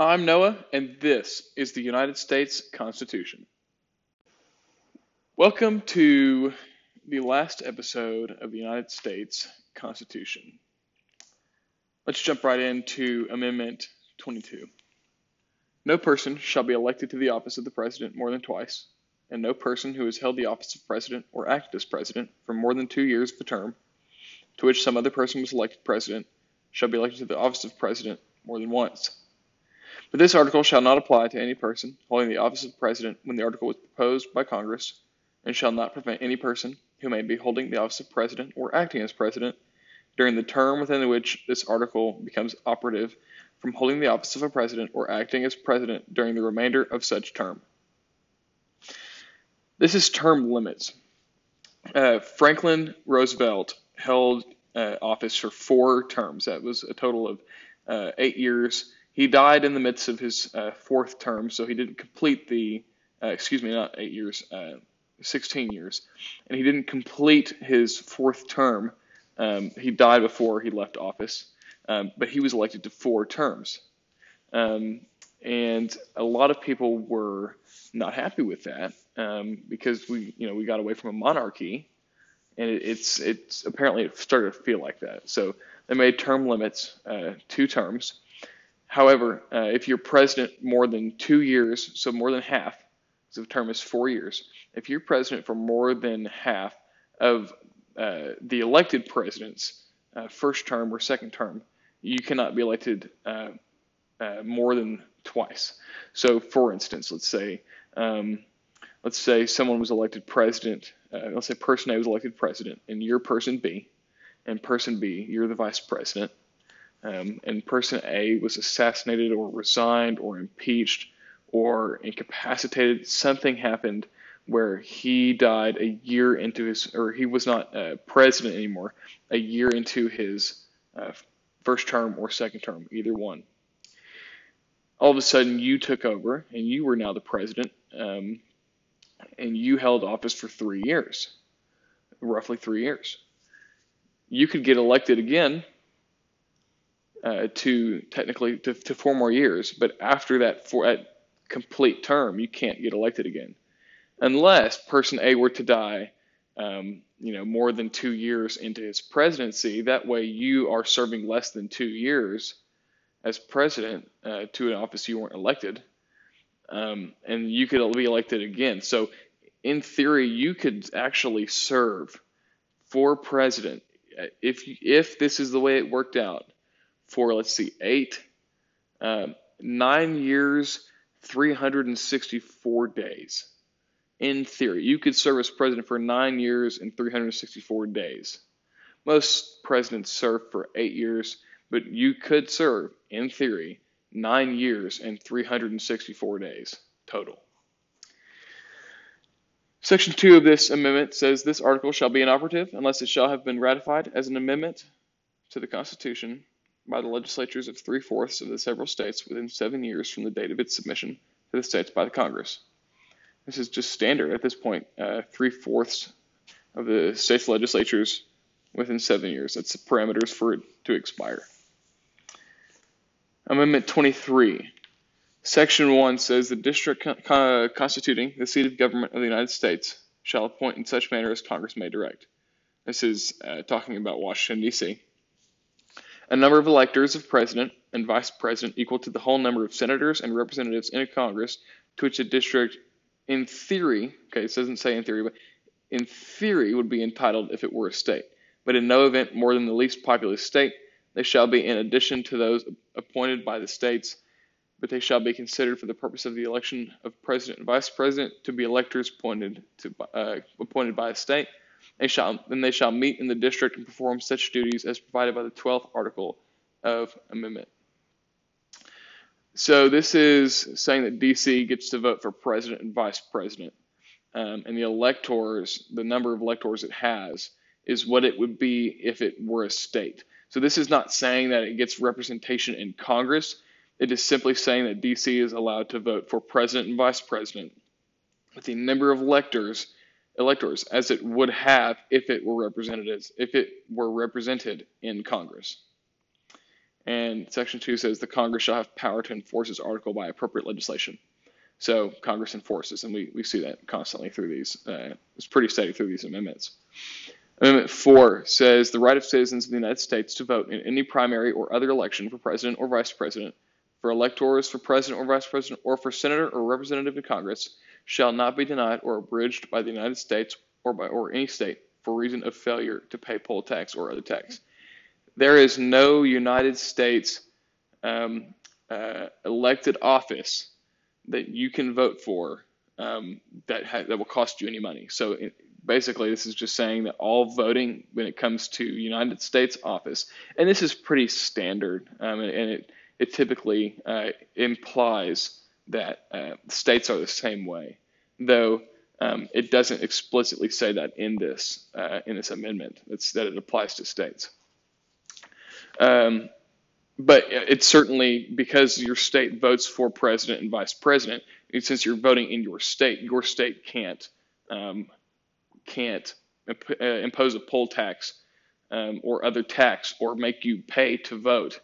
I'm Noah, and this is the United States Constitution. Welcome to the last episode of the United States Constitution. Let's jump right into Amendment 22. No person shall be elected to the office of the President more than twice, and no person who has held the office of President or acted as President for more than two years of a term to which some other person was elected President shall be elected to the office of President more than once. But this article shall not apply to any person holding the office of President when the article was proposed by Congress, and shall not prevent any person who may be holding the office of President or acting as President during the term within which this article becomes operative from holding the office of a President or acting as President during the remainder of such term. This is term limits. Uh, Franklin Roosevelt held uh, office for four terms. That was a total of uh, eight years he died in the midst of his uh, fourth term, so he didn't complete the, uh, excuse me, not eight years, uh, 16 years. And he didn't complete his fourth term. Um, he died before he left office, um, but he was elected to four terms. Um, and a lot of people were not happy with that um, because we, you know, we got away from a monarchy, and it, it's it's apparently it started to feel like that. So they made term limits, uh, two terms, However, uh, if you're president more than two years, so more than half, because the term is four years, if you're president for more than half of uh, the elected president's uh, first term or second term, you cannot be elected uh, uh, more than twice. So, for instance, let's say um, let's say someone was elected president. Uh, let's say person A was elected president, and you're person B, and person B, you're the vice president um, and person A was assassinated or resigned or impeached or incapacitated, something happened where he died a year into his, or he was not uh, president anymore, a year into his uh, first term or second term, either one. All of a sudden, you took over and you were now the president, um, and you held office for three years, roughly three years. You could get elected again uh, to technically to, to four more years, but after that for at complete term, you can't get elected again, unless person A were to die, um, you know, more than two years into his presidency. That way, you are serving less than two years as president uh, to an office you weren't elected, um, and you could be elected again. So, in theory, you could actually serve for president uh, if if this is the way it worked out for, let's see, eight, um, nine years, 364 days. In theory, you could serve as president for nine years and 364 days. Most presidents serve for eight years, but you could serve, in theory, nine years and 364 days total. Section 2 of this amendment says this article shall be inoperative unless it shall have been ratified as an amendment to the Constitution by the legislatures of three fourths of the several states within seven years from the date of its submission to the states by the Congress. This is just standard at this point. Uh, three fourths of the states legislatures within seven years. That's the parameters for it to expire. Amendment 23. Section 1 says the district con- constituting the seat of government of the United States shall appoint in such manner as Congress may direct. This is uh, talking about Washington, D.C a number of electors of president and vice president equal to the whole number of senators and representatives in a Congress to which a district, in theory, okay, it doesn't say in theory, but in theory would be entitled if it were a state, but in no event more than the least populous state. They shall be in addition to those appointed by the states, but they shall be considered for the purpose of the election of president and vice president to be electors appointed to uh, appointed by a state they shall, then they shall meet in the district and perform such duties as provided by the 12th article of amendment. So this is saying that DC gets to vote for president and vice president. Um, and the electors, the number of electors it has, is what it would be if it were a state. So this is not saying that it gets representation in Congress. It is simply saying that DC is allowed to vote for president and vice president with the number of electors electors as it would have if it were representatives if it were represented in Congress. And Section 2 says the Congress shall have power to enforce this article by appropriate legislation. So Congress enforces, and we, we see that constantly through these. Uh, it's pretty steady through these amendments. Amendment 4 says the right of citizens of the United States to vote in any primary or other election for president or vice president, for electors for president or vice president, or for senator or representative in Congress shall not be denied or abridged by the United States or by or any state for reason of failure to pay poll tax or other tax. There is no United States um, uh, elected office that you can vote for um, that ha- that will cost you any money. So it, basically, this is just saying that all voting when it comes to United States office, and this is pretty standard, um, and, and, it it typically uh, implies that uh, states are the same way, though um, it doesn't explicitly say that in this uh, in this amendment. It's that it applies to states. Um, but it's certainly because your state votes for president and vice president. since you're voting in your state, your state can't um, can't imp- uh, impose a poll tax um, or other tax or make you pay to vote.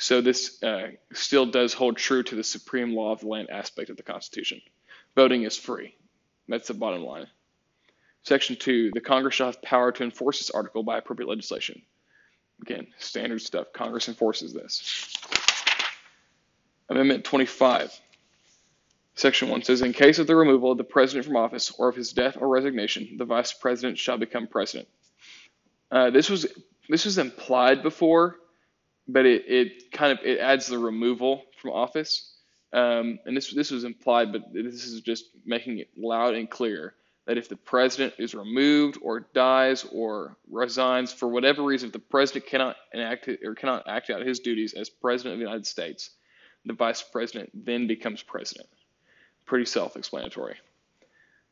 So this uh, still does hold true to the supreme law of the land aspect of the Constitution. Voting is free. That's the bottom line. Section 2. The Congress shall have power to enforce this article by appropriate legislation. Again, standard stuff. Congress enforces this. Amendment 25. Section 1 says In case of the removal of the president from office or of his death or resignation, the vice president shall become president. Uh, this was this was implied before, but it, it kind of it adds the removal from office. Um, and this this was implied, but this is just making it loud and clear that if the president is removed or dies or resigns for whatever reason, if the president cannot enact or cannot act out his duties as president of the United States, the vice president then becomes president. Pretty self-explanatory.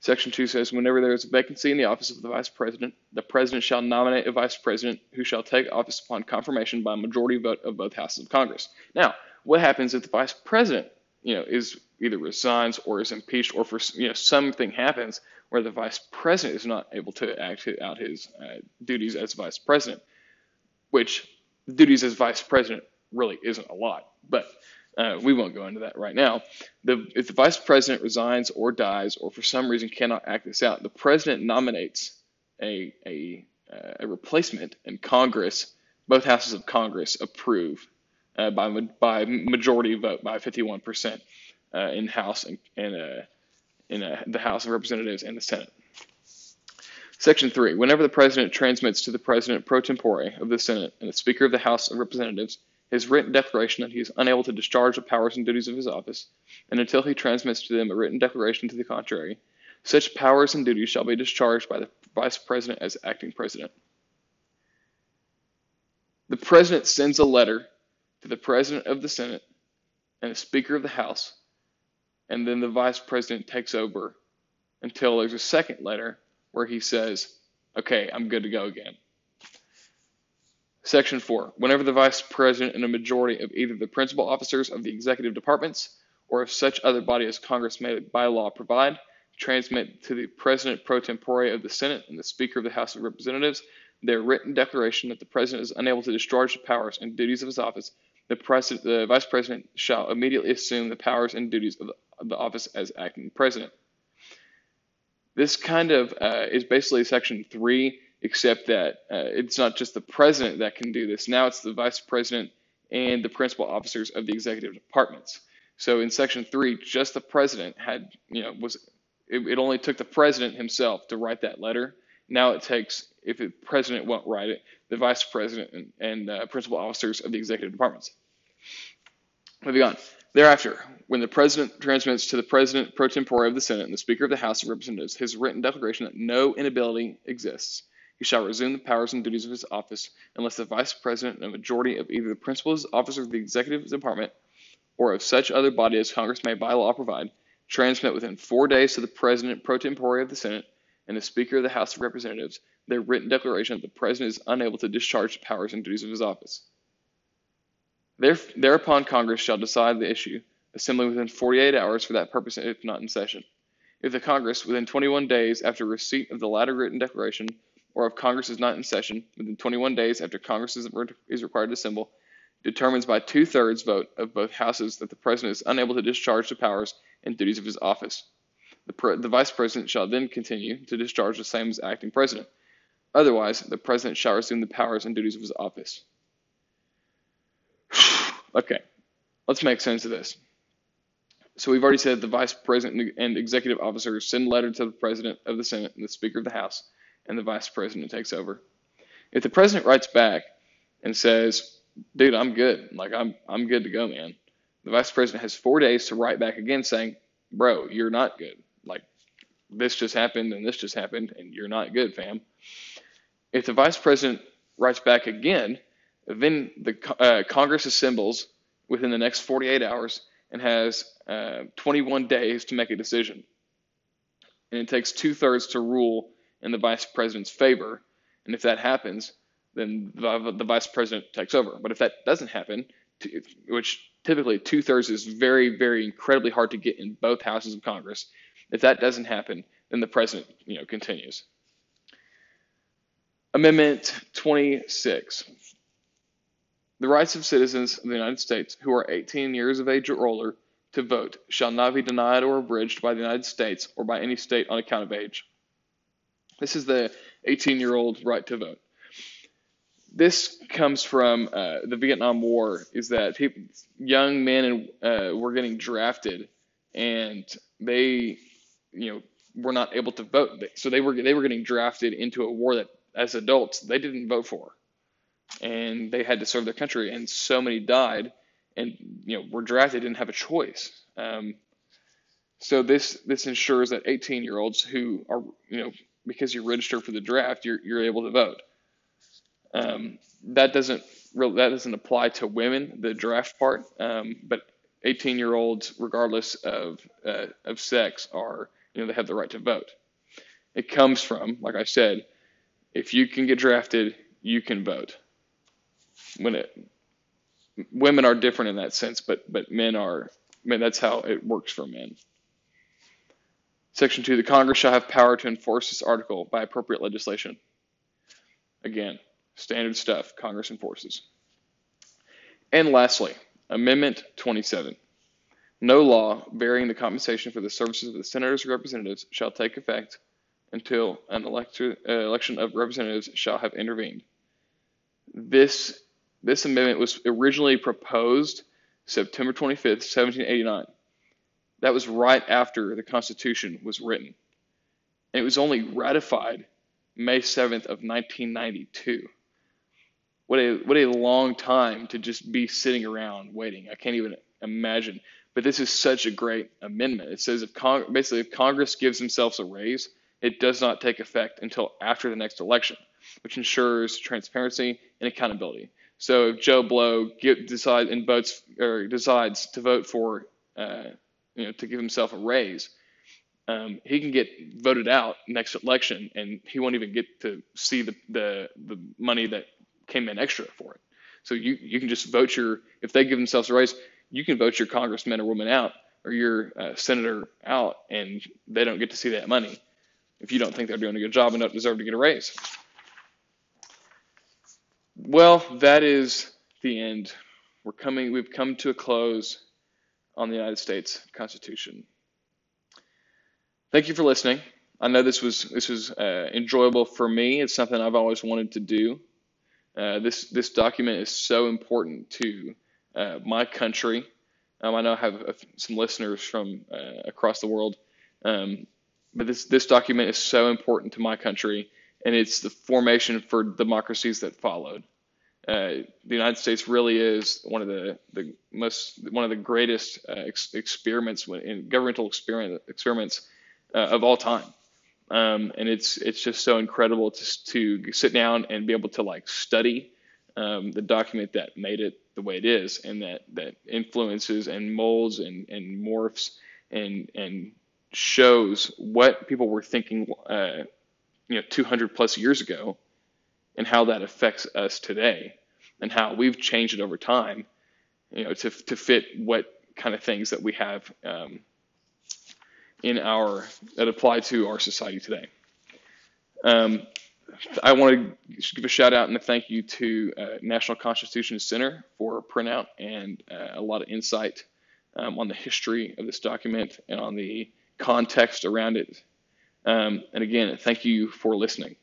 Section 2 says, whenever there is a vacancy in the office of the vice president, the president shall nominate a vice president who shall take office upon confirmation by a majority vote of both houses of Congress. Now, what happens if the vice president, you know, is either resigns or is impeached or for you know something happens where the vice president is not able to act out his uh, duties as vice president, which duties as vice president really isn't a lot, but uh, we won't go into that right now. The, if the vice president resigns or dies or for some reason cannot act this out, the president nominates a, a, uh, a replacement, and Congress, both houses of Congress, approve uh, by, by majority vote by 51% uh, in House and, and uh, in the House of Representatives and the Senate. Section 3. Whenever the President transmits to the President pro tempore of the Senate and the Speaker of the House of Representatives his written declaration that he is unable to discharge the powers and duties of his office, and until he transmits to them a written declaration to the contrary, such powers and duties shall be discharged by the Vice President as acting President. The President sends a letter to the President of the Senate and the Speaker of the House and then the vice president takes over until there's a second letter where he says, okay, I'm good to go again. Section 4. Whenever the vice president and a majority of either the principal officers of the executive departments or of such other body as Congress may by law provide transmit to the president pro tempore of the Senate and the Speaker of the House of Representatives their written declaration that the president is unable to discharge the powers and duties of his office, the, president, the vice president shall immediately assume the powers and duties of the the office as acting president. This kind of uh, is basically section three, except that uh, it's not just the president that can do this. Now it's the vice president and the principal officers of the executive departments. So in section three, just the president had, you know, was it, it only took the president himself to write that letter. Now it takes, if the president won't write it, the vice president and, and uh, principal officers of the executive departments. Moving on. Thereafter, when the President transmits to the President pro tempore of the Senate and the Speaker of the House of Representatives his written declaration that no inability exists, he shall resume the powers and duties of his office unless the Vice President and a majority of either the principal officers of the Executive Department or of such other body as Congress may by law provide transmit within four days to the President pro tempore of the Senate and the Speaker of the House of Representatives their written declaration that the President is unable to discharge the powers and duties of his office. Thereupon Congress shall decide the issue, assembling within 48 hours for that purpose if not in session. If the Congress, within 21 days after receipt of the latter written declaration, or if Congress is not in session, within 21 days after Congress is, is required to assemble, determines by two thirds vote of both houses that the president is unable to discharge the powers and duties of his office. The, pre- the vice president shall then continue to discharge the same as acting president. Otherwise, the president shall resume the powers and duties of his office. okay, let's make sense of this. So we've already said the vice president and executive officers send letter to the president of the Senate and the Speaker of the House, and the vice president takes over. If the president writes back and says, "Dude, I'm good. Like I'm I'm good to go, man," the vice president has four days to write back again saying, "Bro, you're not good. Like this just happened and this just happened, and you're not good, fam." If the vice president writes back again, then the uh, Congress assembles within the next 48 hours and has uh, 21 days to make a decision. And it takes two thirds to rule in the vice president's favor. And if that happens, then the, the vice president takes over. But if that doesn't happen, which typically two thirds is very, very incredibly hard to get in both houses of Congress, if that doesn't happen, then the president, you know, continues. Amendment 26. The rights of citizens of the United States who are 18 years of age or older to vote shall not be denied or abridged by the United States or by any state on account of age. This is the 18 year old right to vote. This comes from uh, the Vietnam War, is that people, young men uh, were getting drafted and they, you know, were not able to vote. So they were they were getting drafted into a war that, as adults, they didn't vote for and they had to serve their country, and so many died, and you know were drafted, didn't have a choice. Um, so this this ensures that 18 year olds who are you know because you register for the draft, you're you're able to vote. Um, that doesn't that doesn't apply to women, the draft part, um, but 18 year olds, regardless of uh, of sex, are you know they have the right to vote. It comes from, like I said, if you can get drafted, you can vote when it women are different in that sense, but but men are. I mean, that's how it works for men. Section two: The Congress shall have power to enforce this article by appropriate legislation. Again, standard stuff. Congress enforces. And lastly, Amendment 27. No law varying the compensation for the services of the senators or representatives shall take effect until an elector, uh, election of representatives shall have intervened. This this amendment was originally proposed September 25th, 1789. That was right after the Constitution was written. And it was only ratified May 7th of 1992. What a what a long time to just be sitting around waiting. I can't even imagine. But this is such a great amendment. It says if Cong- basically if Congress gives themselves a raise, it does not take effect until after the next election, which ensures transparency and accountability. So if Joe Blow get, decide and votes or decides to vote for, uh, you know, to give himself a raise, um, he can get voted out next election, and he won't even get to see the, the the money that came in extra for it. So you you can just vote your if they give themselves a raise, you can vote your congressman or woman out or your uh, senator out, and they don't get to see that money if you don't think they're doing a good job and don't deserve to get a raise. Well, that is the end. We're coming. We've come to a close on the United States Constitution. Thank you for listening. I know this was this was uh, enjoyable for me. It's something I've always wanted to do. Uh, this this document is so important to uh, my country. Um, I know I have some listeners from uh, across the world, um, but this this document is so important to my country and it's the formation for democracies that followed. Uh, the United States really is one of the, the most one of the greatest uh, ex- experiments in governmental experiment, experiments uh, of all time, um, and it's it's just so incredible to to sit down and be able to like study um, the document that made it the way it is, and that that influences and molds and and morphs and and shows what people were thinking uh, you know 200 plus years ago and how that affects us today and how we've changed it over time you know to, to fit what kind of things that we have um, in our that apply to our society today um, I want to give a shout out and a thank you to uh, National Constitution Center for a printout and uh, a lot of insight um, on the history of this document and on the context around it. Um, and again, thank you for listening.